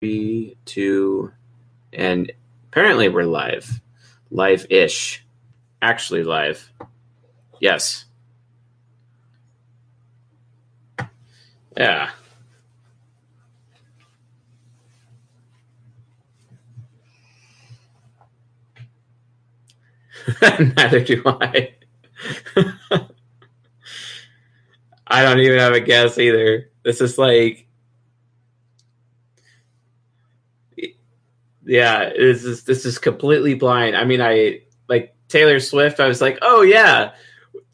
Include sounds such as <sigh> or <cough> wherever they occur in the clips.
three, two, and apparently we're live. Live ish. Actually, live. Yes. Yeah. <laughs> Neither do I. <laughs> I don't even have a guess either. This is like yeah, this is this is completely blind. I mean, I like Taylor Swift. I was like, oh yeah,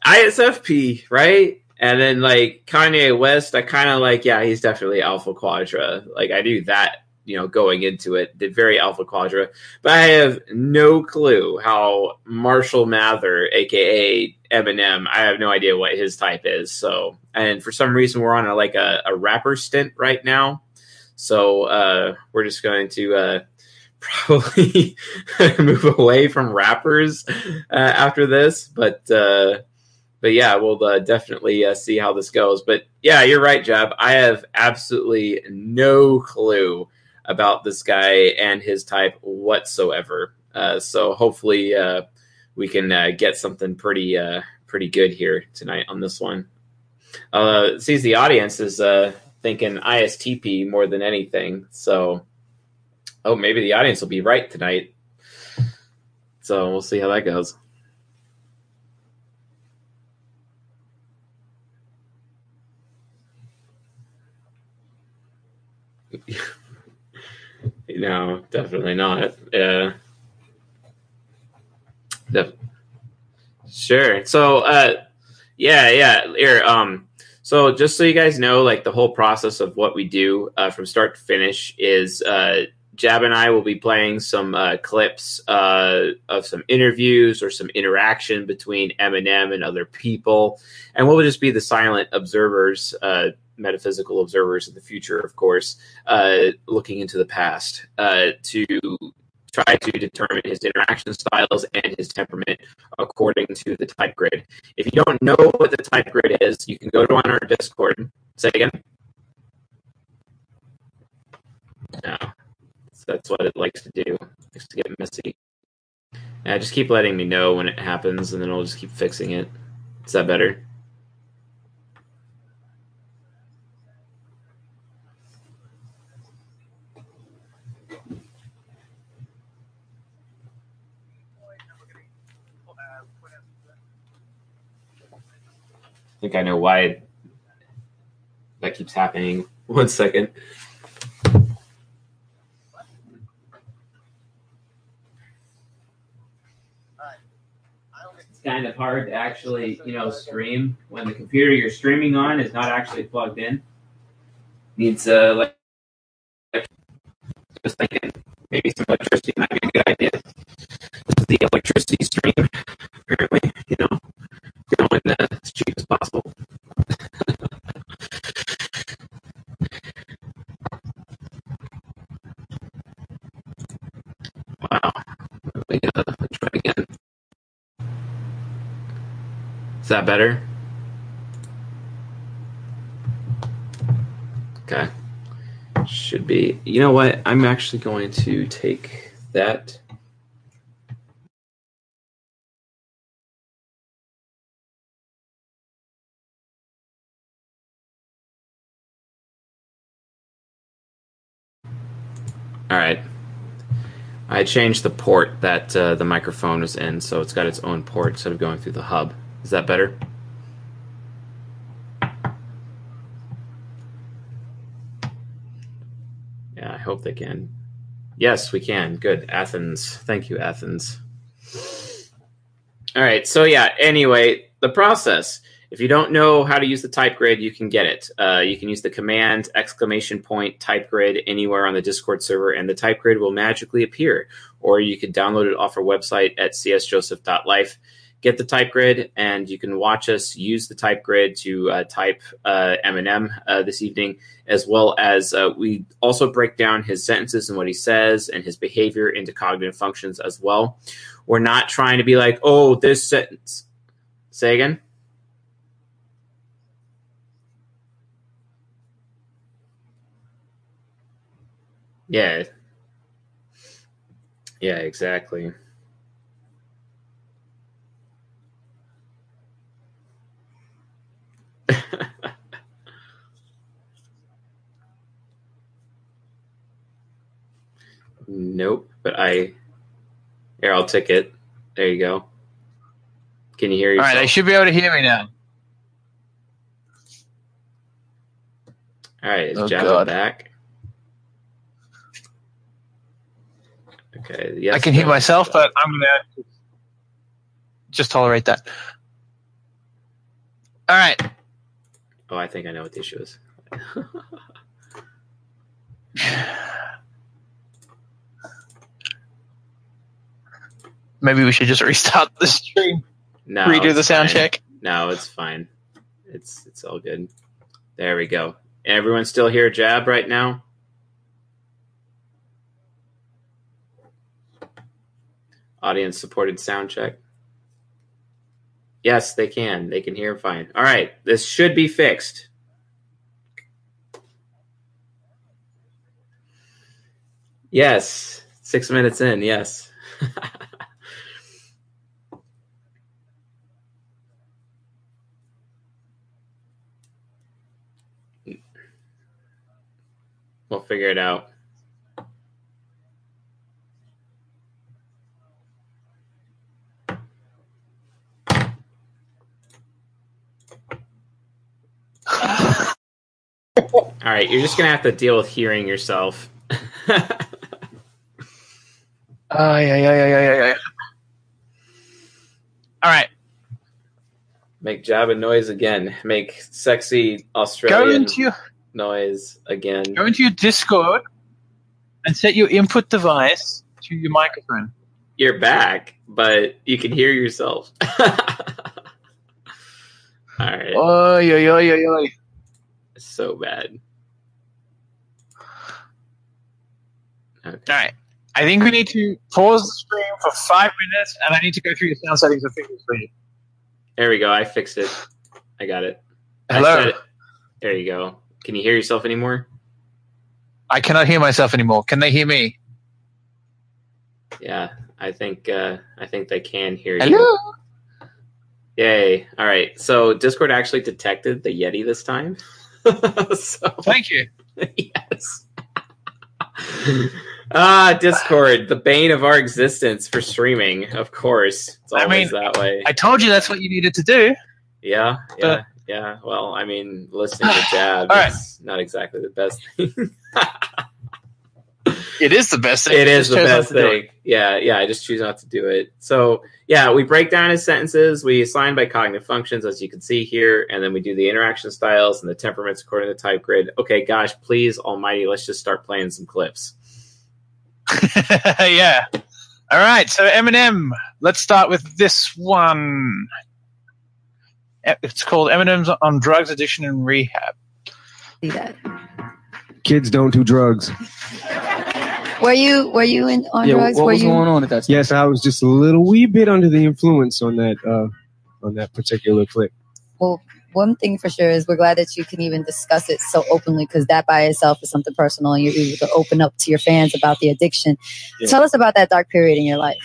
ISFP, right? And then like Kanye West, I kind of like, yeah, he's definitely Alpha Quadra. Like I knew that, you know, going into it, did very Alpha Quadra, but I have no clue how Marshall Mather, aka Eminem, I have no idea what his type is. So, and for some reason, we're on a, like a, a rapper stint right now. So uh, we're just going to uh, probably <laughs> move away from rappers uh, after this, but uh, but yeah, we'll uh, definitely uh, see how this goes. But yeah, you're right, Jeb. I have absolutely no clue about this guy and his type whatsoever. Uh, so hopefully uh, we can get something pretty pretty good here tonight on this one. Sees the audience is thinking ISTP more than anything, so oh, maybe the audience will be right tonight. So we'll see how that goes. <laughs> no, definitely not. Yeah. Def- sure. So, uh, yeah, yeah. Here, um, so just so you guys know, like the whole process of what we do uh, from start to finish is uh, Jab and I will be playing some uh, clips uh, of some interviews or some interaction between Eminem and other people, and we'll just be the silent observers, uh, metaphysical observers of the future, of course, uh, looking into the past uh, to try to determine his interaction styles and his temperament according to the type grid. If you don't know what the type grid is, you can go to on our Discord. Say again. No that's what it likes to do. It likes to get messy. Yeah, just keep letting me know when it happens, and then I'll just keep fixing it. Is that better? I think I know why that keeps happening. <laughs> One second. Kind of hard to actually, you know, stream when the computer you're streaming on is not actually plugged in. Needs uh, like just thinking maybe some electricity might be a good idea. This is the electricity stream, apparently, you know, going uh, Is that better? Okay. Should be. You know what? I'm actually going to take that. All right. I changed the port that uh, the microphone was in, so it's got its own port instead of going through the hub. Is that better? Yeah, I hope they can. Yes, we can. Good. Athens. Thank you, Athens. All right. So, yeah, anyway, the process. If you don't know how to use the type grid, you can get it. Uh, you can use the command exclamation point type grid anywhere on the Discord server, and the type grid will magically appear. Or you can download it off our website at csjoseph.life get the type grid and you can watch us use the type grid to uh, type uh, Eminem uh, this evening, as well as uh, we also break down his sentences and what he says and his behavior into cognitive functions as well. We're not trying to be like, oh, this sentence. Say again. Yeah. Yeah, exactly. Nope, but I here I'll tick it. There you go. Can you hear All yourself? right, they should be able to hear me now. All right, is Oh, Java God. back? Okay, yes. I can hear no. myself, but I'm gonna just tolerate that. All right. Oh, I think I know what the issue is. <laughs> <sighs> <laughs> Maybe we should just <laughs> restart the stream, No, redo the sound fine. check. No, it's fine. It's it's all good. There we go. Everyone still here, Jab right now? Audience supported sound check. Yes, they can. They can hear fine. All right, this should be fixed. Yes, six minutes in. Yes. <laughs> we'll figure it out. All right, you're just gonna have to deal with hearing yourself. Oh yeah, yeah, yeah, yeah, yeah, yeah. All right. Make Java noise again. Make sexy Australian. Go into your noise again. go into your Discord and set your input device to your microphone. You're back, but you can hear yourself. All right, Oh yeah, yeah, yeah, yeah. so bad. Okay. All right. I think we need to pause the stream for five minutes, and I need to go through your sound settings and fix it for you. There we go. I fixed it. I got it. Hello. it. There you go. Can you hear yourself anymore? I cannot hear myself anymore. Can they hear me? Yeah, I think uh, I think they can hear you. Hello. Yay! All right. So Discord actually detected the Yeti this time. <laughs> so Thank you. <laughs> yes. <laughs> ah, Discord, the bane of our existence for streaming. Of course, it's I always mean, that way. I told you that's what you needed to do. yeah, yeah, Uh, yeah. Well, I mean, listening to <laughs> Jab All right. is not exactly the best <laughs> thing. It is the best thing. it is the best to do it. thing. Yeah, yeah. I just choose not to do it. So yeah, we break down his sentences. We assign by cognitive functions, as you can see here, and then we do the interaction styles and the temperaments according to the type grid. Okay, gosh, please, Almighty, let's just start playing some clips. <laughs> yeah. All right. So Eminem. Let's start with this one. It's called Eminem's on drugs, addiction, and rehab. see that. Kids don't do drugs. Were you were you in on Yeah, drugs? what were was you going on at that? Time? Yes, I was just a little wee bit under the influence on that uh, on that particular clip. well one thing for sure is we're glad that you can even discuss it so openly because that by itself is something personal and you're able to open up to your fans about the addiction. Yeah. Tell us about that dark period in your life.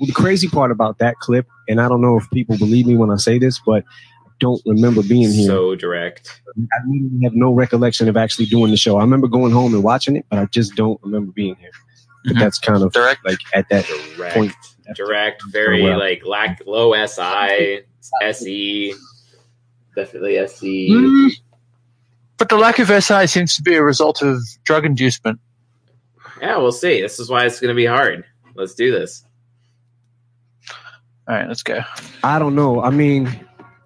Well, the crazy part about that clip, and I don't know if people believe me when I say this, but I don't remember being here. So direct. I literally have no recollection of actually doing the show. I remember going home and watching it, but I just don't remember being here. But Mhm. that's kind of Direct. like at that Direct. point. Direct. Very Oh, well. like lack low SI, SE. Definitely E. SE. Mm. But the lack of SI seems to be a result of drug inducement. Yeah, we'll see. This is why it's going to be hard. Let's do this. All right, let's go. I don't know. I mean,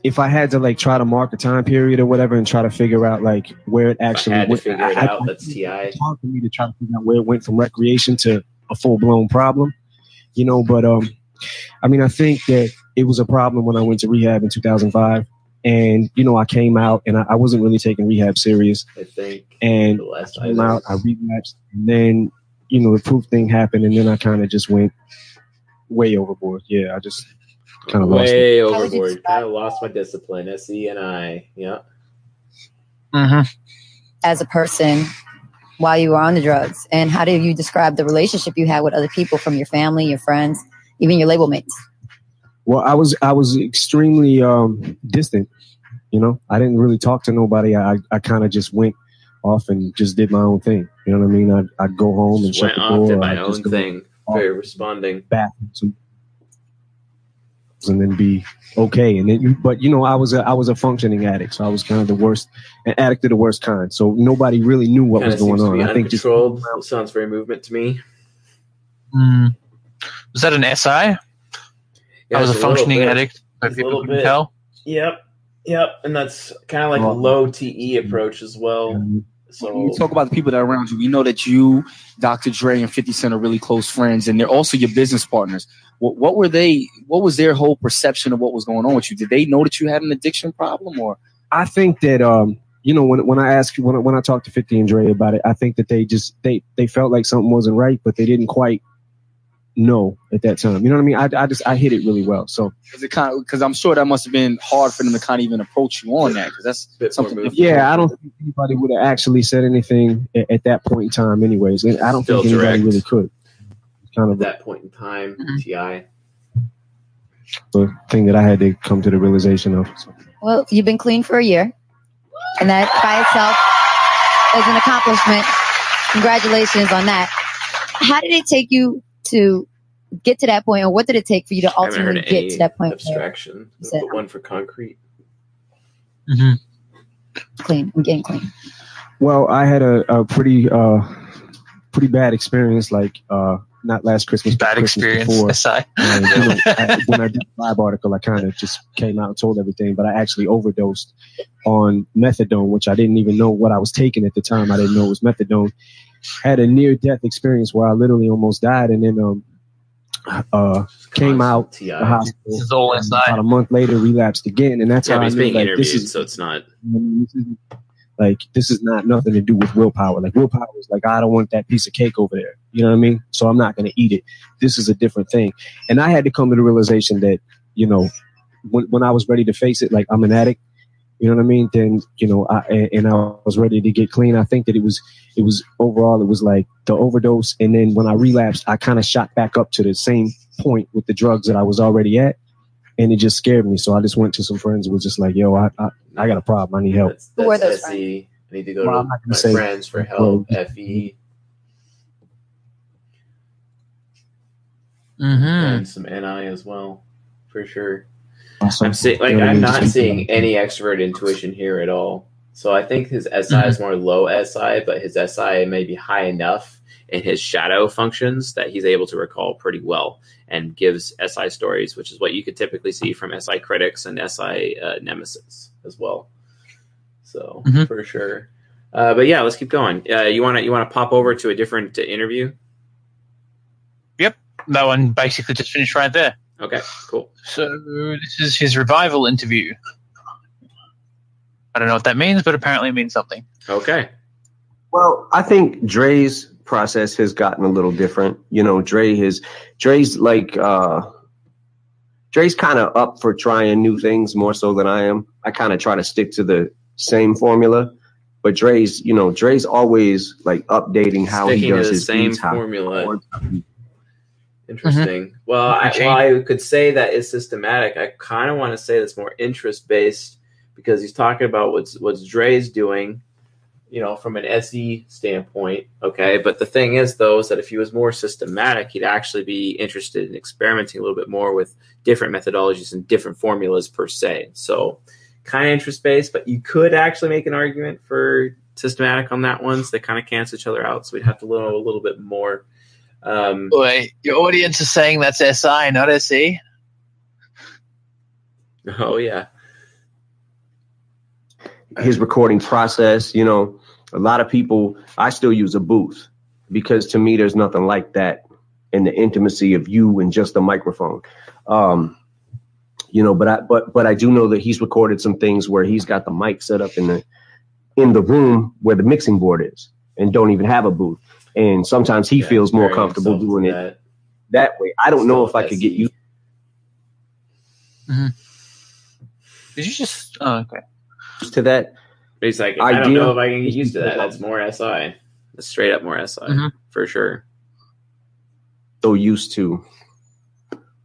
if I had to like try to mark a time period or whatever and try to figure out like where it actually I had to went, figure it I- out. I- That's TI. it's hard for me to try to figure out where it went from recreation to a full blown problem, you know. But um, I mean, I think that it was a problem when I went to rehab in 2005, and you know, I came out and I, I wasn't really taking rehab serious, I think and the last I came out, I relapsed, and then you know, the proof thing happened, and then I kind of just went way overboard. Yeah, I just kind of way How overboard. describe Kind of lost my discipline. SE and I. Yeah. Mm-hmm. as a person while you were on the drugs? And how do you describe the relationship you had with other people from your family, your friends, even your label mates? Well, I was I was extremely um, distant. You know, I didn't really talk to nobody. I I kind of just went off and just did my own thing. You know what I mean? I'd, I'd go home and Just shut went the off, did my I'd own thing. Very responding. Back and, and then be okay. And then, you, but you know, I was a I was a functioning addict, so I was kind of the worst, an addict of the worst kind. So nobody really knew what Kinda was going on. I think just uncontrolled. Sounds very movement to me. Mm. Was that an SI? I was a it's little functioning bit. addict. If It's a people little can bit. tell. Yep. Yep. And that's kind of like a low TE approach as well. When So when you talk about the people that are around you, we know that you, Dr. Dre, and 50 Cent are really close friends, and they're also your business partners. What, what were they? What was their whole perception of what was going on with you? Did they know that you had an addiction problem, or I think that um, you know, when when I ask when I- when I talked to Fifty and Dre about it, I think that they just they they felt like something wasn't right, but they didn't quite know at that time. You know what I mean? I, I just I hit it really well. So was it kind of? Because I'm sure that must have been hard for them to kind of even approach you on that, because that's something yeah, I don't think anybody would have actually said anything at, at that point in time. Anyways, and I don't Still think anybody really could. Kind at of that point in time, Mhm. TI. the thing that I had to come to the realization of. So. Well, you've been clean for a year, and that by itself is an accomplishment. Congratulations on that. How did it take you to get to that point, or what did it take for you to I haven't heard ultimately get to that point where abstraction. You said- one for concrete. Mm-hmm. clean and getting clean? Well, I had a, a pretty uh pretty bad experience. Like uh not last Christmas, Bad Christmas experience. Before. SI. And, you know, I, when I did the live article, I kind of just came out and told everything, but I actually overdosed on methadone, which I didn't even know what I was taking at the time. I didn't know it was methadone. Had a near death experience where I literally almost died, and then um uh came out TI. the hospital. This is all inside. About a month later, relapsed again, and that's Yeah, how but I he's knew being like interviewed, this is so it's not. this is- like this is not nothing to do with willpower. Like willpower is like I don't want that piece of cake over there. You know what I mean? So I'm not going to eat it. This is a different thing. And I had to come to the realization that you know when when I was ready to face it, like I'm an addict. You know what I mean? Then you know, I and- and I was ready to get clean. I think that it was it was overall it was like the overdose, and then when I relapsed, I kind of shot back up to the same point with the drugs that I was already at, and it just scared me. So I just went to some friends and was just like, "Yo, I I, I got a problem. I need help." That's, Who are those SE. I need to go Well, to I'm not gonna my say- friends for help. E. FE <laughs> Mm-hmm. and some NI as well, for sure. I'm seeing like I'm not seeing any extrovert intuition here at all. So I think his SI is more low SI, but his SI may be high enough in his shadow functions that he's able to recall pretty well and gives SI stories, which is what you could typically see from SI critics and SI uh, nemesis as well. So Mhm. for sure. Uh, but yeah, let's keep going. Uh, you want to you want to pop over to a different uh, interview? That one basically just finished right there. Okay, cool. So this is his revival interview. I don't know what that means, but apparently it means something. Okay, Well, I think Dre's process has gotten a little different. You know, Dre has Dre's like uh Dre's kind of up for trying new things more so than I am. I kind of try to stick to the same formula, but Dre's, you know, Dre's always like updating how he sticking to does his same beats, how formula. Interesting. Well, I, while I could say that is systematic, I kind of want to say that's more interest based because he's talking about what's what's Dre's doing, you know, from an SE standpoint. Okay, but the thing is, though, is that if he was more systematic, he'd actually be interested in experimenting a little bit more with different methodologies and different formulas per se. So, kind of interest based, but you could actually make an argument for systematic on that one. So they kind of cancel each other out. So we'd have to know a little bit more. Um, Wait, your audience is saying that's SI, not SE. <laughs> Oh yeah, his recording process. You know, a lot of people, I still use a booth because to me, there's nothing like that in the intimacy of you and just a microphone. Um, you know, but I, but, but I do know that he's recorded some things where he's got the mic set up in the, in the room where the mixing board is and don't even have a booth. And sometimes he Yeah, feels more comfortable doing to it that. that way. I don't know if I could get SE. used Did you just? Oh, okay. to that. But he's like, I don't know if I can get used to that. That's more SI. straight up more SI Mhm. for sure. so used to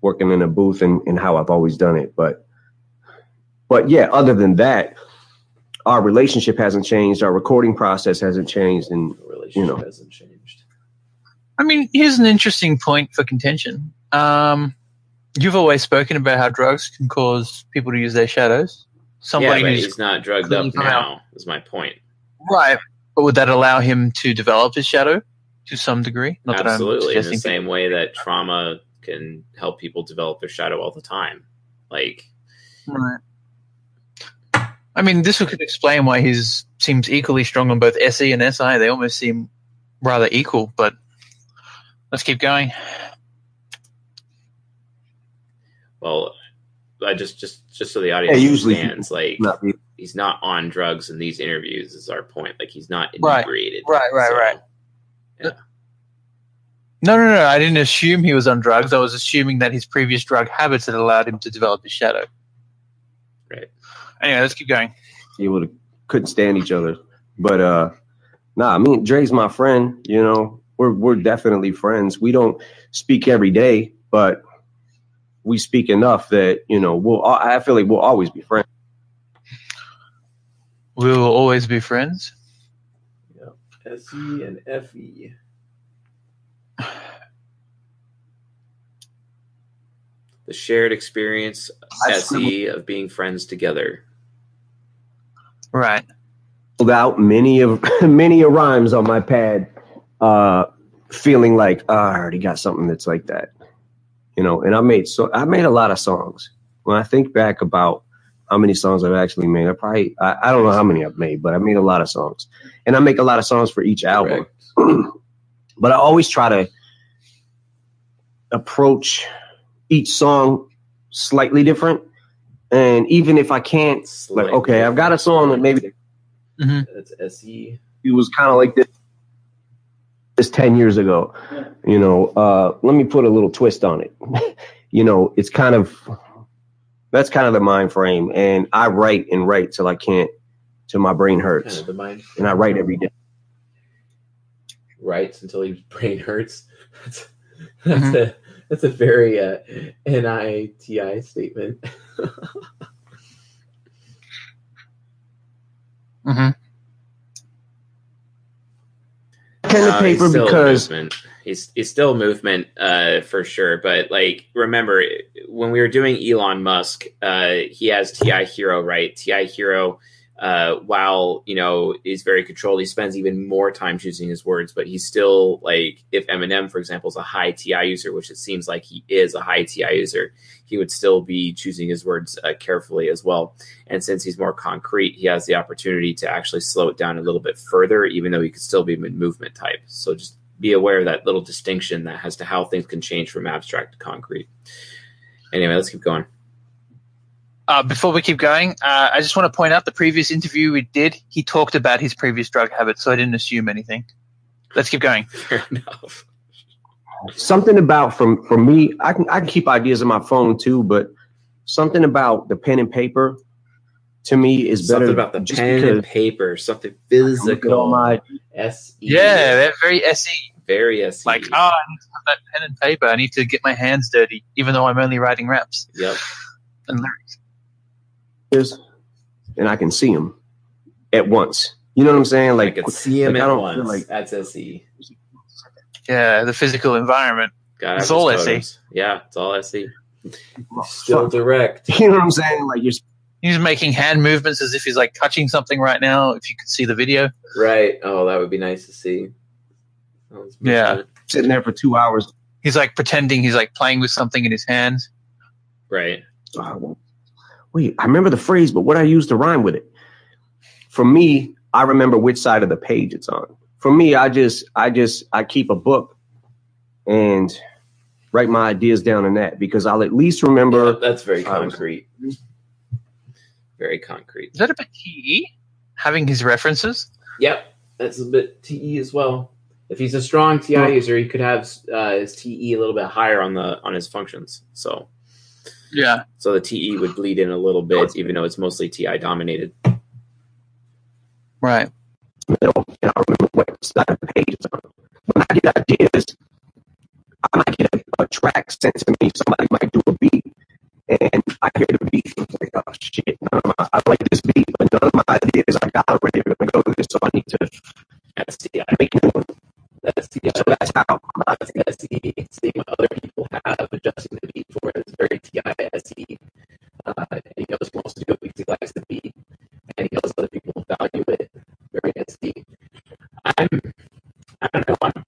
working in a booth and, and how I've always done it. But but yeah, other than that, our relationship hasn't changed. Our recording process hasn't changed. And The relationship know. hasn't changed. I mean, here's an interesting point for contention. Um, you've always spoken about how drugs can cause people to use their shadows. Somebody yeah, who's he's not drugged up now. Is my point. right, but would that allow him to develop his shadow to some degree? Not Absolutely, in the same way that trauma can help people develop their shadow all the time. Like, Right. I mean, this could explain why he seems equally strong on both SE and SI. They almost seem rather equal, but let's keep going. well, I just just just so the audience Yeah, usually understands, like not he's not on drugs in these interviews. Is our point? Like he's not Right. inebriated. Right, right, So, right. No, no, no. I didn't assume he was on drugs. I was assuming that his previous drug habits had allowed him to develop his shadow. Right. Anyway, let's keep going. He would couldn't stand each other. But uh nah, I mean Dre's my friend, you know. We're we're definitely friends. We don't speak every day, but we speak enough that, you know, we'll I feel like we'll always be friends. We will always be friends. Yeah, Se and E. FE. The shared experience, SE, of being friends together. Right. Pulled out many of <laughs> many a rhymes on my pad, uh, feeling like oh, I already got something that's like that, you know. And I made so I made a lot of songs. When I think back about how many songs I've actually made, I probably I, I don't know how many I've made, but I made a lot of songs, and I make a lot of songs for each album. <clears throat> But I always try to approach each song slightly different. And even if I can't, like, okay, I've got a song that maybe That's E. SE. it was kind of like this, this 10 years ago. You know, uh, let me put a little twist on it. <laughs> you know, it's kind of, that's kind of the mind frame. And I write and write till I can't, till my brain Kind hurts. of the mind And I write every day. writes until his <laughs> brain hurts. That's, that's a that's a very uh, NITI statement. <laughs> hmm Pen Uh, paper still because movement. he's he's still movement uh, for sure. But like, remember when we were doing Elon Musk, uh, he has Ti Hero, right? Ti Hero, uh, while you know is very controlled, he spends even more time choosing his words. But he's still like, if Eminem, for example, is a high Ti user, which it seems like he is a high Ti user, he would still be choosing his words uh, carefully as well. And since he's more concrete, he has the opportunity to actually slow it down a little bit further, even though he could still be movement type. So just be aware of that little distinction that has to how things can change from abstract to concrete. Anyway, let's keep going. Uh, before we keep going, uh, I just want to point out the previous interview we did. He talked about his previous drug habits, so I didn't assume anything. Let's keep going. <laughs> Fair enough. something about from from me i can i can keep ideas on my phone too but something about the pen and paper to me is better Something about the pen and paper, something I can look at physical. all my S E. Yeah, they're very SE. very S E. Like, oh, I need to have that pen and paper. I need to get my hands dirty, even though I'm only writing raps Yep. and lyrics. Ears and i can see them at once you know what i'm saying I like see him like, I at don't once. feel like- That's S E. Yeah, the physical environment. God, It's all his SE. Yeah, it's all S E. Still direct. <laughs> you know what i'm saying like you're He's making hand movements as if he's like touching something right now. If you could see the video, Right. Oh, that would be nice to see. Yeah. movement. sitting there for two hours he's like pretending he's like playing with something in his hands. Right. uh, wait i remember the phrase but what i use to rhyme with it for me i remember which side of the page it's on for me i just i just i keep a book and write my ideas down in that because i'll at least remember Yeah, that's very I was- concrete. Very concrete. Is that a bit TE? Having his references? Yep, that's a bit TE as well. If he's a strong TI user, he could have uh, his TE a little bit higher on the on his functions. So Yeah. so the TE would bleed in a little bit, even though it's mostly TI dominated. Right. and I remember website pages on. When I get ideas, I might get a, a track sent to me. Somebody might do a beat, and I hear the beat. I'm like, oh shit, none of my, I like this beat, but none of my ideas I got already are gonna go to this, so I need to That's the make new one. That's the So that's how. that's the SE. Seeing what other people have, adjusting the beat for it is very TISE. Uh, and he knows he wants to do it because he likes the beat, and he knows other people value it. Very SE. I'm, I don't know, I'm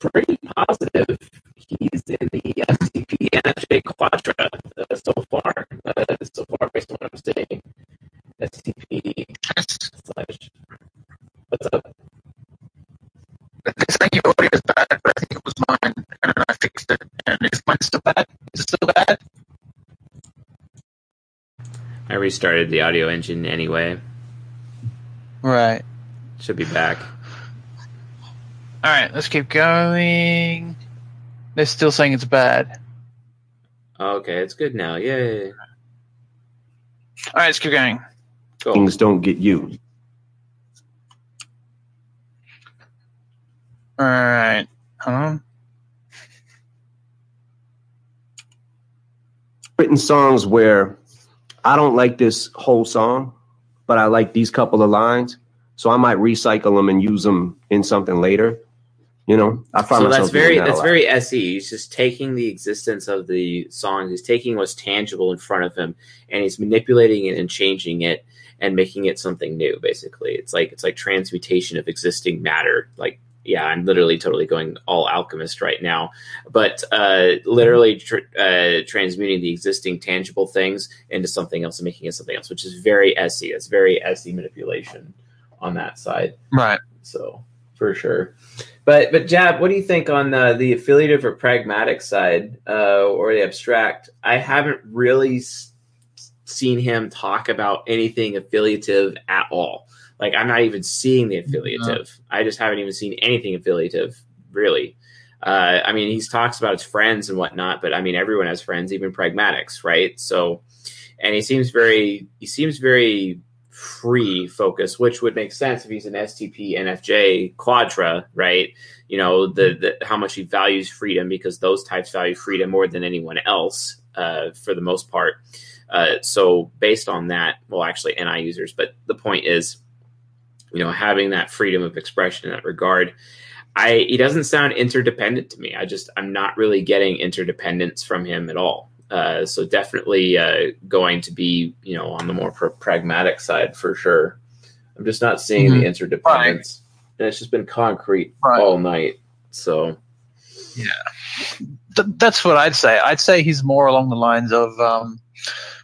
pretty positive he's in the STP NFJ Quadra uh, so far. Uh, so far, based on what I'm saying. STP slash. Restarted the audio engine anyway. Right. Should be back. All right, let's keep going. They're still saying it's bad. Okay, it's good now. Yay. All right, let's keep going. Cool. Things don't get you. All right. Huh? written songs where I don't like this whole song, but I like these couple of lines, so I might recycle them and use them in something later. You know, I find So that's very that that's very SE. He's just taking the existence of the song. He's taking what's tangible in front of him, and he's manipulating it and changing it and making it something new. Basically, it's like it's like transmutation of existing matter. Like yeah, I'm literally totally going all alchemist right now, but uh, literally tr- uh, transmuting the existing tangible things into something else and making it something else, which is very SE. It's very SE manipulation on that side. Right. So for sure. But but Jab, what do you think on the, the affiliative or pragmatic side uh, or the abstract? I haven't really s- seen him talk about anything affiliative at all. Like I'm not even seeing the affiliative. I just haven't even seen anything affiliative really. Uh, I mean, he talks about his friends and whatnot, but I mean, everyone has friends, even pragmatics, right? So, and he seems very he seems very free focus, which would make sense if he's an STP NFJ quadra, right? You know, the, the how much he values freedom because those types value freedom more than anyone else, uh, for the most part. Uh, so based on that, well, actually NI users, but the point is, you know, having that freedom of expression in that regard. I he doesn't sound interdependent to me. I just I'm not really getting interdependence from him at all. Uh, so definitely uh, going to be you know on the more pr- pragmatic side for sure. I'm just not seeing the interdependence, and it's just been concrete Right. all night. So Th- that's what I'd say. I'd say he's more along the lines of um,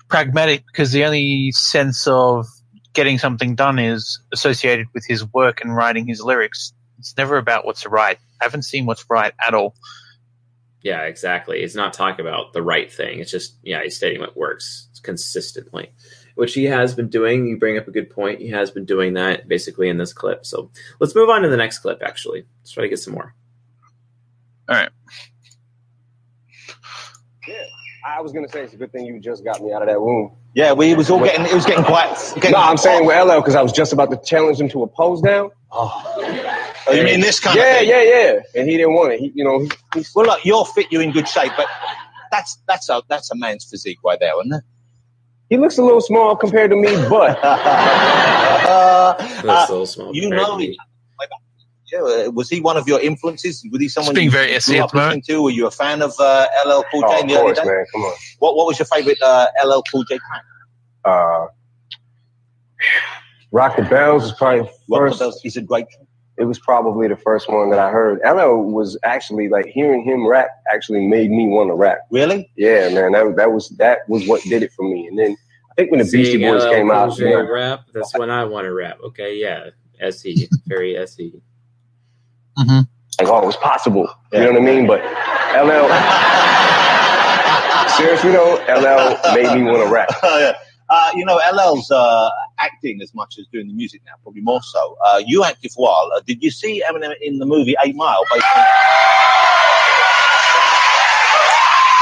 pragmatic because the only sense of getting something done is associated with his work and writing his lyrics. It's never about what's right. I haven't seen what's right at all. yeah, exactly. It's not talking about the right thing. It's just yeah, he's stating what works consistently, which he has been doing. You bring up a good point. He has been doing that basically in this clip. So let's move on to the next clip. Actually, let's try to get some more. All right. Yeah, I was gonna say it's a good thing you just got me out of that room. Yeah, we was all getting it was getting quite. Getting No, I'm saying with LL because I was just about to challenge him to a pose down. Oh, you mean this kind yeah, of thing? yeah, yeah. And he didn't want it. He, you know, he, he's Well, look, you're fit. You're in good shape, but that's that's a that's a man's physique right there, isn't it? he looks a little small compared to me, but <laughs> Uh, That's uh, a little small you know, to me. Yeah, uh, was he one of your influences? Was he someone being you very grew SE at up the moment. listening to? Were you a fan of uh, LL Cool J oh, in of the early course, days? man. Come on. What What was your favorite uh, LL Cool J track? Uh, Rock the Bells was probably What first. was He's a great. It was probably the first one that I heard. LL was actually like hearing him rap actually made me want to rap. Really? Yeah, man. That that was that was what did it for me. And then I think when the Beastie Boys LL came Cool out, J you know, rap. That's when I want to rap. Okay, yeah, SE, very E. SE. like, oh, it was possible. You know what I mean? But LL, <laughs> seriously though, LL made me want to rap. <laughs> Oh, yeah. Uh, you know, LL's uh, acting as much as doing the music now, probably more so. Uh, you acted for a while. Uh, did you see Eminem in the movie Eight Mile? Based on...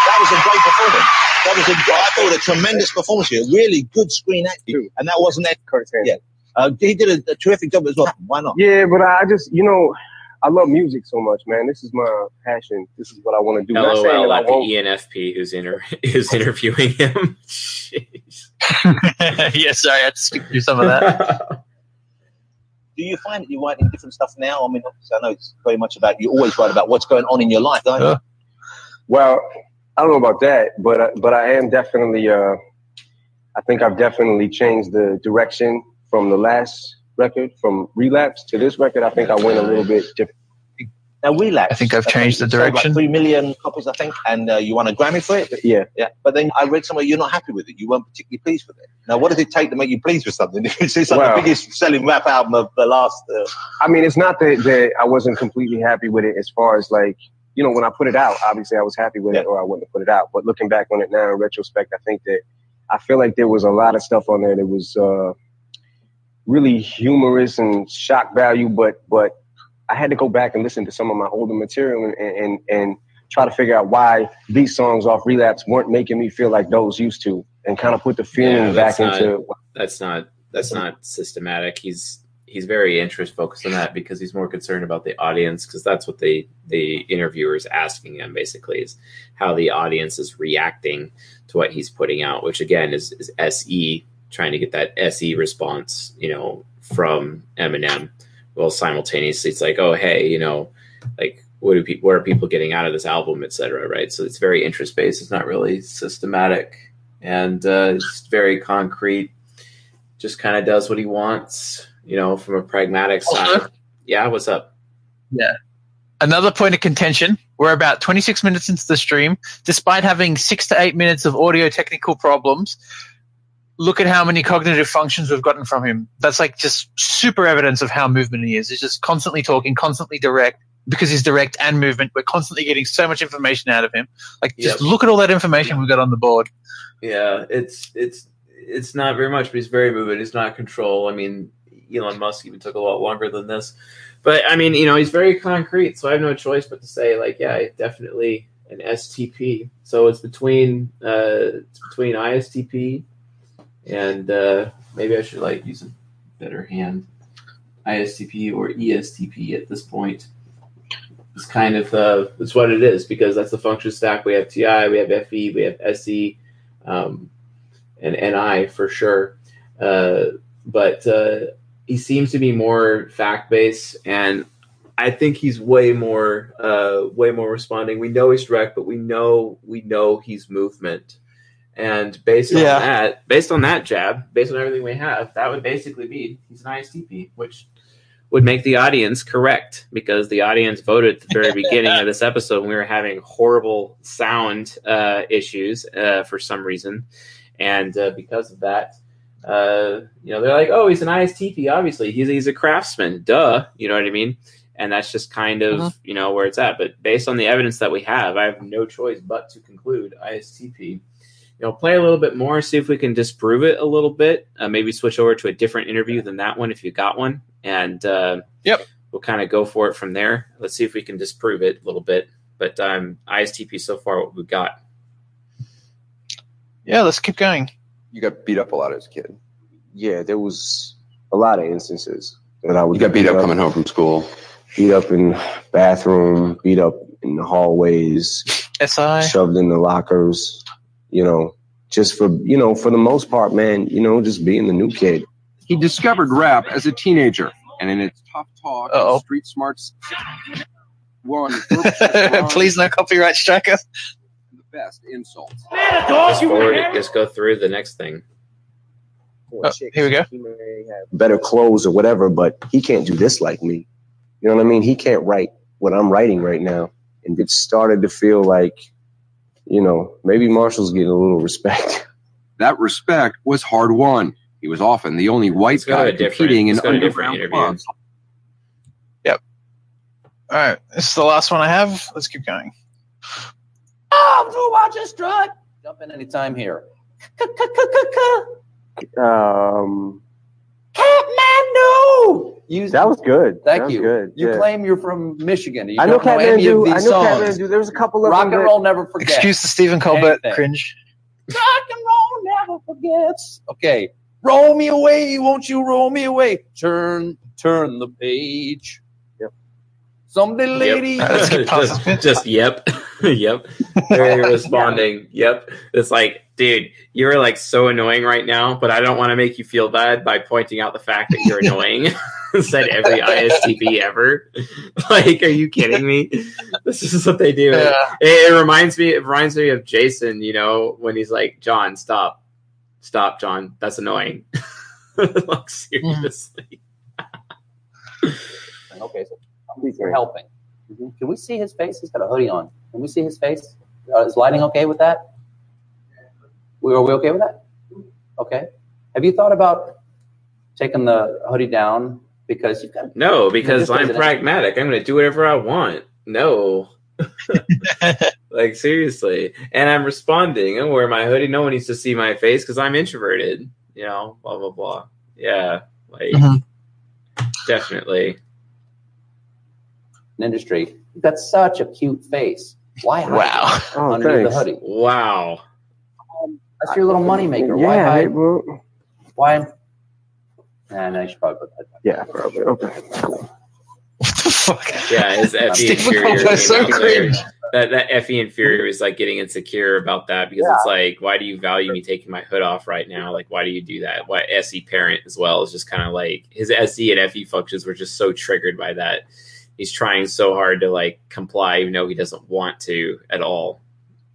That was a great performance. That was a, I thought a tremendous performance here. Really good screen acting, and that wasn't that. Kurt Samuel. Yeah. Uh, he did a, a terrific job as well. Why not? Yeah, but I just, you know, I love music so much, man. This is my passion. This is what I want to do. Not saying LOL that I at the. ENFP who's inter- <laughs> who's interviewing him. <laughs> Jeez. <laughs> yeah, sorry, I had to stick through some of that. Do you find that you're writing different stuff now? I mean, obviously, I know it's very much about you always write about what's going on in your life, don't you? Well, I don't know about that, but I- but I am definitely. Uh, I think I've definitely changed the direction from the last record, from relapse to this record. I think I went a little bit different. Now, relapse. I think I've changed the you sold like direction. Three million copies, I think, and uh, you won a Grammy for it. Yeah. Yeah, but then I read somewhere you're not happy with it. You weren't particularly pleased with it. Now, what does it take to make you pleased with something? <laughs> it's like Well- the biggest selling rap album of the last. Uh, I mean, it's not that, that I wasn't completely happy with it as far as like, you know, when I put it out, obviously I was happy with it or I wouldn't have put it out. But looking back on it now in retrospect, I think that I feel like there was a lot of stuff on there that was uh, really humorous and shock value, but but I had to go back and listen to some of my older material and and, and try to figure out why these songs off relapse weren't making me feel like those used to and kind of put the feeling Yeah, back not- into that's not that's not systematic. He's he's very interest focused on that because he's more concerned about the audience because that's what the the interviewer is asking him basically is how the audience is reacting to what he's putting out, which again is, is SE trying to get that SE response, you know, from Eminem. Well, simultaneously, it's like, oh hey, you know, like what do people what are people getting out of this album, et cetera, Right? So it's very interest based. It's not really systematic, and uh, it's very concrete just kind of does what he wants, you know, from a pragmatic side. Yeah, what's up? Yeah. Another point of contention. We're about 26 minutes into the stream. Despite having six to eight minutes of audio technical problems, look at how many cognitive functions we've gotten from him. That's like just super evidence of how movement he is. He's just constantly talking, constantly direct. Because he's direct and movement, we're constantly getting so much information out of him. Like, just Yep. look at all that information we've got on the board. Yeah, it's it's it's not very much, but he's very moving. He's not control. I mean, Elon Musk even took a lot longer than this, but I mean, you know, he's very concrete. So I have no choice but to say, like, yeah, definitely an STP. So it's between uh, it's between ISTP and uh, maybe I should like use a better hand, ISTP or ESTP at this point. It's kind of uh, it's what it is because that's the function stack. We have TI, we have FE, we have SE, um, and NI for sure. Uh, but uh, he seems to be more fact based, and I think he's way more uh, way more responding. We know he's direct, but we know we know he's movement. And based Yeah. on that, based on that jab, based on everything we have, that would basically be he's an ISTP, which would make the audience correct because the audience voted at the very <laughs> beginning of this episode when we were having horrible sound uh, issues uh, for some reason, and uh, because of that, uh, you know, they're like, "Oh, he's an ISTP. Obviously, he's he's a craftsman. Duh." You know what I mean? And that's just kind of Mhm. you know where it's at. But based on the evidence that we have, I have no choice but to conclude ISTP. You know, play a little bit more, see if we can disprove it a little bit. Uh, maybe switch over to a different interview than that one if you got one, and uh, Yep. we'll kind of go for it from there. Let's see if we can disprove it a little bit. But um, ISTP so far, what we got. Yeah, let's keep going. You got beat up a lot as a kid. yeah, there was a lot of instances that I would You got beat up coming home from school. beat up in bathroom, beat up in the hallways, SI. shoved in the lockers, you know, just for you know, for the most part, man, you know, just being the new kid. He discovered rap as a teenager, and in its tough talk, Uh-oh. and street smarts, won <laughs> Please, no copyright striker. The best insults. Just forward it. Just go through the next thing. Oh, here we go. He may have better clothes or whatever, but he can't do this like me. You know what I mean? He can't write what I'm writing right now. And it started to feel like, you know, maybe Marshall's getting a little respect. <laughs> That respect was hard won. He was often the only white Let's go to guy a different- competing in let's go to a different underground interview. clubs. All right, this is the last one I have. Let's keep going. I'm Drew Watcher Strut. Jump in anytime here. Um, Kathmandu. You, that was good. Thank That was you. Good. You yeah. claim you're from Michigan. You I know don't Kathmandu. I know songs. Kathmandu. There was a couple of Rock them and that- roll never forgets. Excuse the Stephen Colbert Anything. cringe. Rock and roll never forgets. Okay, Roll me away, won't you roll me away? Turn, turn the page. Yep. Someday, lady. Yep. <laughs> just, just yep, <laughs> yep. Very <laughs> responding. Yep. It's like, dude, you're like so annoying right now, but I don't want to make you feel bad by pointing out the fact that you're annoying. <laughs> Said every ISTP ever. like, are you kidding me? This is what they do. Yeah. It, it reminds me. It reminds me of Jason. You know, when he's like, "John, stop, stop, John. That's annoying." like seriously. Hmm. Okay, so you're helping. Mm-hmm. Can we see his face? He's got a hoodie on. Can we see his face? Uh, is lighting okay with that? We are we okay with that? Okay. Have you thought about taking the hoodie down because you've got No, because just I'm pragmatic. I'm going to do whatever I want. No. <laughs> like seriously. And I'm responding. I wear my hoodie. No one needs to see my face because I'm introverted. You know, blah blah blah. Yeah. Like Mhm. definitely. an industry? You've got such a cute face. Why hide Wow. it Oh, underneath the thanks. hoodie? Wow. Um, that's your little moneymaker. Why Yeah, hey, hide? bro. Why? Nah, no, you should probably put that. back. Yeah, probably. Okay. What the fuck? Yeah, his FE Stephen inferior. Colbert's so came cringe. That that FE inferior is like getting insecure about that because it's like, why do you value me taking my hood off right now? Like, why do you do that? Why SE parent as well is just kind of like his SE and FE functions were just so triggered by that. He's trying so hard to like comply, even though he doesn't want to at all.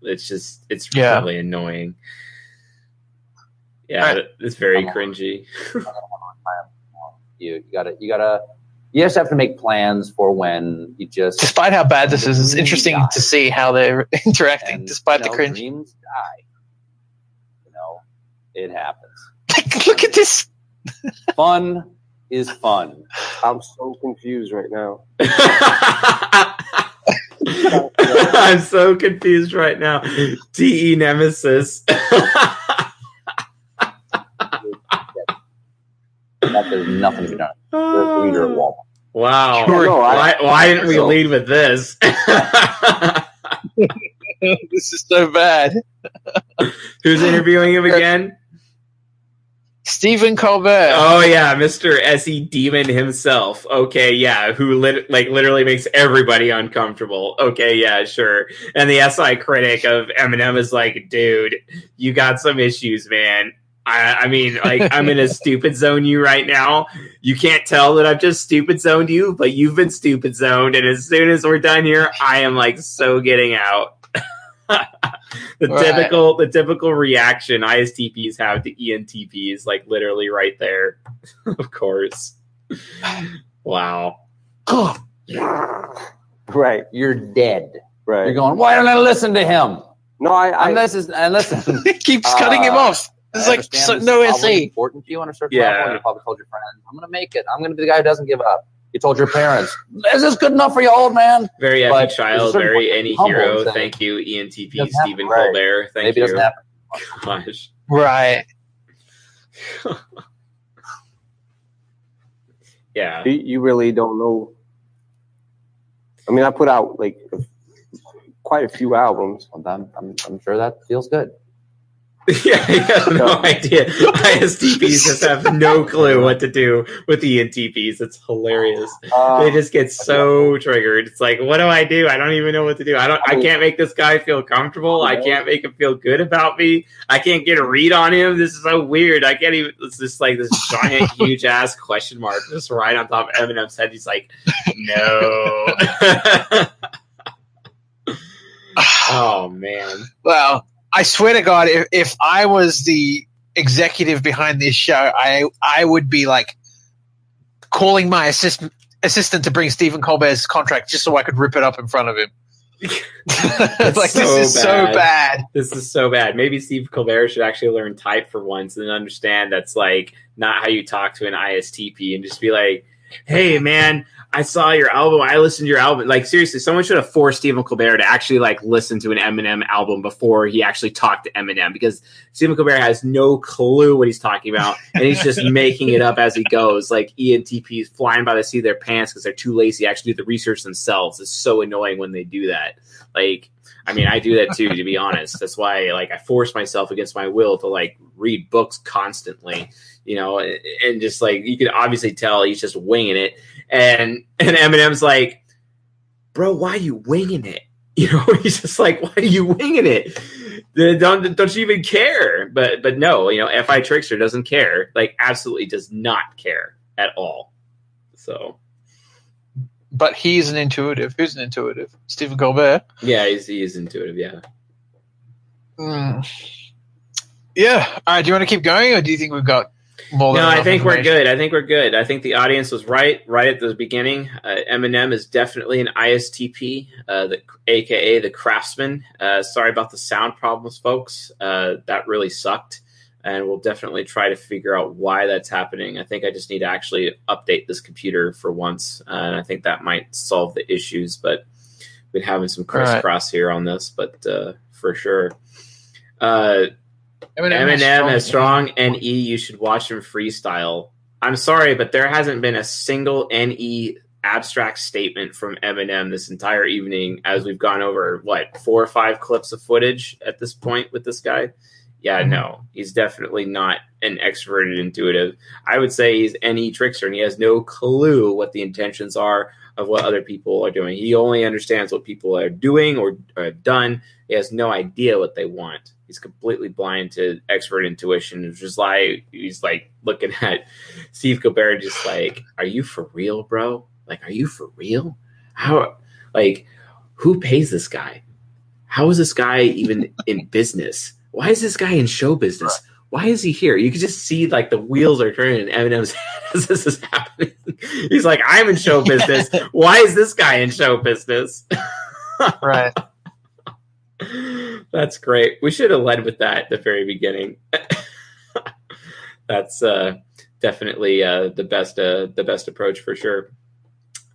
It's just it's Yeah. really annoying. Yeah, Alright. it's very Come on. cringy. You, <laughs> you gotta, you gotta, you just have to make plans for when you just. Despite how bad this is, it's interesting guy. to see how they're <laughs> interacting, and, despite you the know, cringe. Dreams die. You know, it happens. <laughs> Look at this. Fun is fun. I'm so confused right now. <laughs> I'm so confused right now. TE Nemesis. That there's nothing to be done. You're, you're at Walmart. wow. No, I- why, why didn't we so- lead with this? <laughs> this is so bad. <laughs> Who's interviewing him again? Stephen Colbert. Oh yeah, Mr. SE Demon himself. Okay, yeah, who lit- like literally makes everybody uncomfortable. Okay, yeah, sure. And the SI critic of Eminem is like, dude, you got some issues, man. I, I mean, like, <laughs> I'm in a stupid zone you right now. You can't tell that I've just stupid zoned you, but you've been stupid zoned. And as soon as we're done here, I am like so getting out. The Right. typical the typical reaction ISTPs have to ENTPs, like literally right there. <laughs> of course. Wow. Right, You're dead. right. You're going. Why don't I listen to him? no, I, I And this is and listen. He keeps cutting him Uh, off. It's I like so, no probably SE. important to you on a certain Yeah. level. and You probably told your friends, "I'm going to make it. I'm going to be the guy who doesn't give up." You told your parents, "Is this good enough for you, old man?" Very But epic there's a child, very any hero. and say, Thank you, ENTP Stephen right. Colbert. Thank Maybe it doesn't you. happen. <laughs> Gosh. Right. <laughs> Yeah. you, you really don't know. I mean, I put out like quite a few albums. Well, I'm, I'm, I'm sure that feels good. <laughs> yeah, I have no idea. ISTPs just have no clue what to do with ENTPs. It's hilarious. Uh, they just get so triggered. It's like, what do I do? I don't even know what to do. I don't. I can't make this guy feel comfortable. I can't make him feel good about me. I can't get a read on him. This is so weird. I can't even. It's just like this giant, <laughs> huge ass question mark just right on top of Eminem's head. He's like, no. <laughs> oh man. Wow. I swear to God, if, if I was the executive behind this show, I I would be like calling my assistant assistant to bring Stephen Colbert's contract just so I could rip it up in front of him. <laughs> like so this is so bad. This is so bad. Maybe Steve Colbert should actually learn type for once and understand that's like not how you talk to an ISTP and just be like, hey man, I saw your album. I listened to your album. Like seriously, someone should have forced Stephen Colbert to actually like listen to an Eminem album before he actually talked to Eminem because Stephen Colbert has no clue what he's talking about and he's just <laughs> making it up as he goes. Like ENTPs flying by the seat of their pants because they're too lazy to actually do the research themselves. It's so annoying when they do that. Like, I mean, I do that too, to be honest. That's why like I force myself against my will to like read books constantly you know, and just like you could obviously tell he's just winging it. And and Eminem's like, bro, why are you winging it? <laughs> You know, he's just like, why are you winging it? Don't don't you even care? But but no, you know, Fi Trickster doesn't care. Like absolutely does not care at all. So But he's an intuitive. Who's an intuitive? Stephen Colbert. yeah, he's he is intuitive. Yeah. Mm. Yeah. All right. Do you want to keep going, or do you think we've got? No, I think we're good. I think we're good. I think the audience was right, right at the beginning. Uh, Eminem is definitely an ISTP, uh, the, aka the Craftsman. Uh, sorry about the sound problems, folks. Uh, that really sucked, and we'll definitely try to figure out why that's happening. I think I just need to actually update this computer for once, uh, and I think that might solve the issues. But we've been having some All right. crisscross here on this, but uh, for sure. Eminem has Eminem has strong- strong NE. You should watch him freestyle. I'm sorry, but there hasn't been a single NE abstract statement from Eminem this entire evening as we've gone over what four or five clips of footage at this point with this guy. Yeah, mm-hmm. no, he's definitely not an extroverted intuitive. I would say he's NE trickster, and he has no clue what the intentions are of what other people are doing. He only understands what people are doing or, or have done. He has no idea what they want. He's completely blind to expert intuition. It's just like he's like looking <laughs> at Steve Colbert, just like, "Are you for real, bro? Like, are you for real? How? Like, who pays this guy? How is this guy even in business? Why is this guy in show business? Why is he here? You can just see like the wheels are turning in Eminem's head <laughs> as this is happening. He's like, I'm in show business. <laughs> Why is this guy in show business? right. That's great. We should have led with that at the very beginning. <laughs> That's uh, definitely uh, the best uh, the best approach for sure.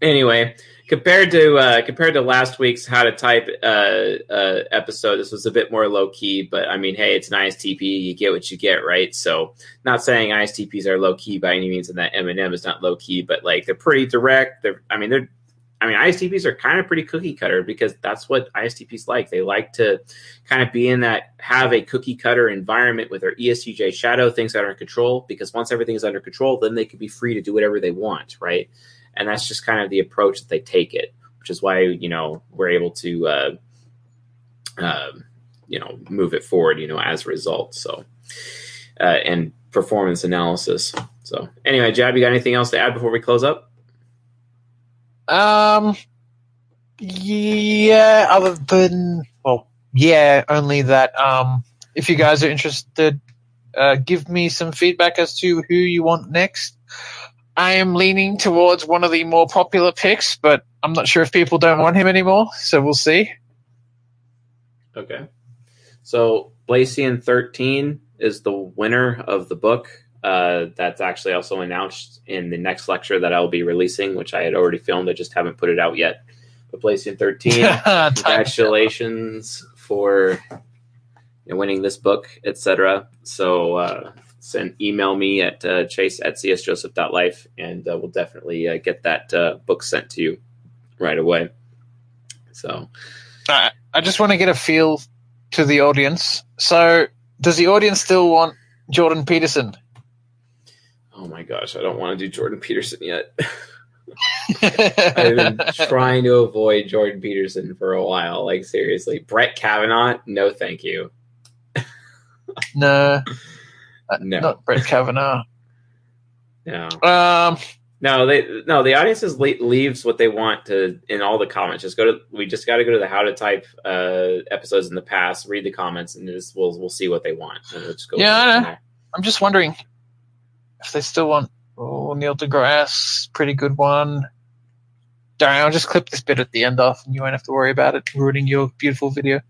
Anyway, compared to uh, compared to last week's how to type uh, uh, episode, this was a bit more low key. But I mean, hey, it's an ISTP. You get what you get, right? So, not saying ISTPs are low key by any means, and that Eminem is not low key, but like they're pretty direct. They're, I mean, they're I mean, ISTPs are kind of pretty cookie cutter because that's what ISTPs like. They like to kind of be in that, have a cookie cutter environment with their ESTJ shadow, things that are in control, because once everything is under control, then they can be free to do whatever they want, right? And that's just kind of the approach that they take it, which is why, you know, we're able to, uh, um, you know, move it forward, you know, as a result. So, uh, and performance analysis. So, anyway, Jab, you got anything else to add before we close up? Um. Yeah. Other than well, yeah. Only that. Um. If you guys are interested, uh, give me some feedback as to who you want next. I am leaning towards one of the more popular picks, but I'm not sure if people don't want him anymore. So we'll see. Okay. So Blacian 13 is the winner of the book. Uh, that's actually also announced in the next lecture that I'll be releasing, which I had already filmed. I just haven't put it out yet. But Blacian 13, <laughs> congratulations for you know, winning this book, etc. So uh, send email me at uh, chase at csjoseph.life and uh, we'll definitely uh, get that uh, book sent to you right away. So I, I just want to get a feel to the audience. So, does the audience still want Jordan Peterson? Oh my gosh, I don't want to do Jordan Peterson yet. <laughs> I've been trying to avoid Jordan Peterson for a while. Like seriously, Brett Kavanaugh, no, thank you. no, No, not Brett Kavanaugh. no, Um, no. They no. The audience is le- leaves what they want to in all the comments. Just go to. We just got to go to the how to type uh, episodes in the past. Read the comments, and just we'll we'll see what they want. And we'll go. Yeah, I know. I'm just wondering if they still want oh, Neil deGrasse. Pretty good one. Darren, I'll just clip this bit at the end off, and you won't have to worry about it ruining your beautiful video.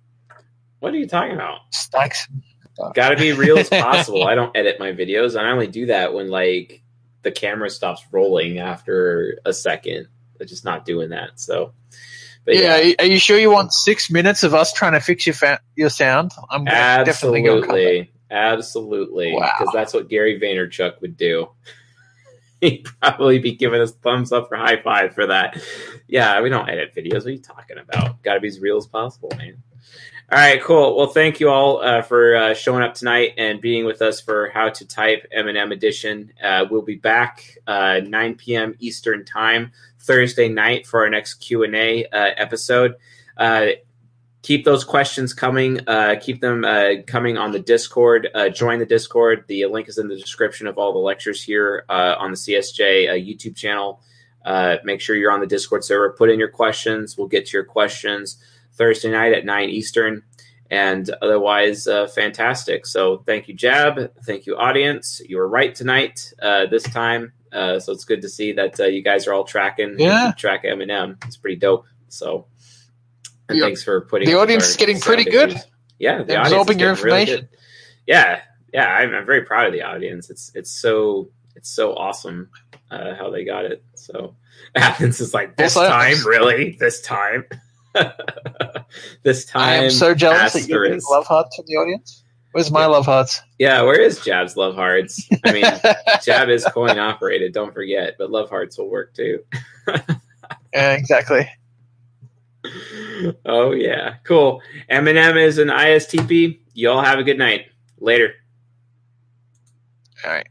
What are you talking about? Stacks. Got to be real as <laughs> possible. I don't edit my videos. I only do that when like the camera stops rolling after a second. I'm just not doing that. So, but yeah, yeah, are you sure you want six minutes of us trying to fix your fa- your sound? I'm definitely gonna- definitely going to cut that. absolutely, absolutely, Wow. because that's what Gary Vaynerchuk would do. <laughs> He'd probably be giving us thumbs up or high five for that. Yeah, we don't edit videos. What are you talking about? Got to be as real as possible, man. All right, cool. Well, thank you all uh, for uh, showing up tonight and being with us for How to Type Eminem Edition. Uh, we'll be back uh, 9 p.m. Eastern Time Thursday night for our next Q and A uh, episode. Keep those questions coming. Uh, keep them uh, coming on the Discord. Uh, join the Discord. The link is in the description of all the lectures here uh, on the CSJ uh, YouTube channel. Uh, make sure you're on the Discord server. Put in your questions. We'll get to your questions Thursday night at 9 Eastern. And otherwise, uh, fantastic. So thank you, Jab. Thank you, audience. You were right tonight uh, this time. Uh, so it's good to see that uh, you guys are all tracking. Yeah. Track Eminem. It's pretty dope. So The- thanks for putting the audience is getting pretty good. issues. Yeah, the They're audience is absorbing your getting really good. Yeah, yeah, I'm, I'm very proud of the audience. It's it's so it's so awesome uh, how they got it. So <laughs> Athens is like this time, really, this time, <laughs> this time. I am so jealous that you're getting love hearts from the audience. Where's my love hearts? Yeah, where is Jab's love hearts? I mean, <laughs> Jab is coin operated. Don't forget, but love hearts will work too. Yeah, exactly. Oh yeah, cool. Eminem is an ISTP. You all have a good night. Later. All right.